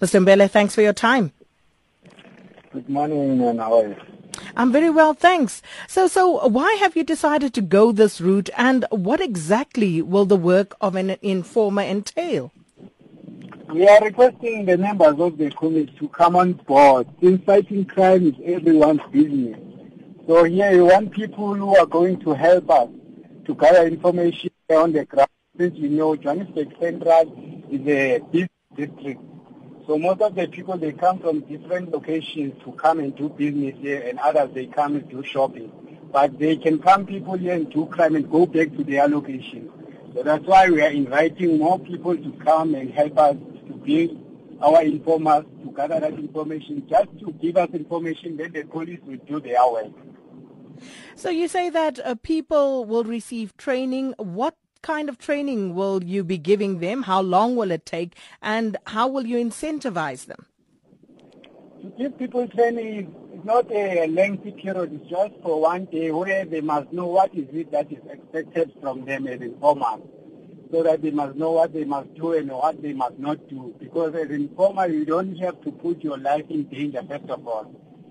Mr. Mbele, thanks for your time. Good morning, and how are you? I'm very well, thanks. So, so why have you decided to go this route, and what exactly will the work of an informer entail? We are requesting the members of the committee to come on board since fighting crime is everyone's business. So here we want people who are going to help us to gather information on the ground. Since you know Johannesburg Central is a big district. So most of the people, they come from different locations to come and do business here and others, they come and do shopping. But they can come people here and do crime and go back to their location. So that's why we are inviting more people to come and help us to build our informers to gather that information, just to give us information, then the police will do their work. So you say that uh, people will receive training. What kind of training will you be giving them? How long will it take? And how will you incentivize them? To give people training is not a lengthy period. It's just for one day where they must know what is it that is expected from them as informers so that they must know what they must do and what they must not do. Because as informer, you don't have to put your life in danger, first of all.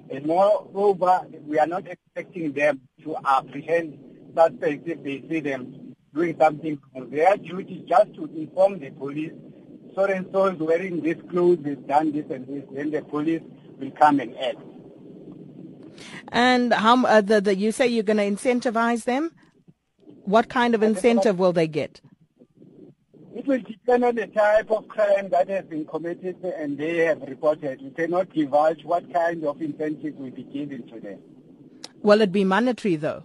And moreover, we are not expecting them to apprehend suspects if they see them doing something. Their duty is just to inform the police, so and so is wearing this clothes, has done this and this, then the police will come and act. And how uh, the, the, you say you're going to incentivize them? What kind of incentive will they get? It will depend on the type of crime that has been committed and they have reported. We cannot divulge what kind of incentive will be given to them. Will it be monetary though?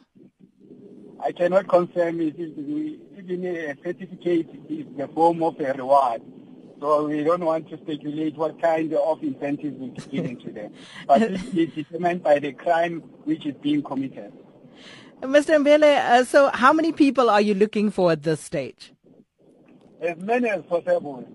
I cannot confirm it. Even a certificate is the form of a reward. So we don't want to speculate what kind of incentives will be given to them. But it is determined by the crime which is being committed. Mr. Mbele, uh, so how many people are you looking for at this stage? As many as possible.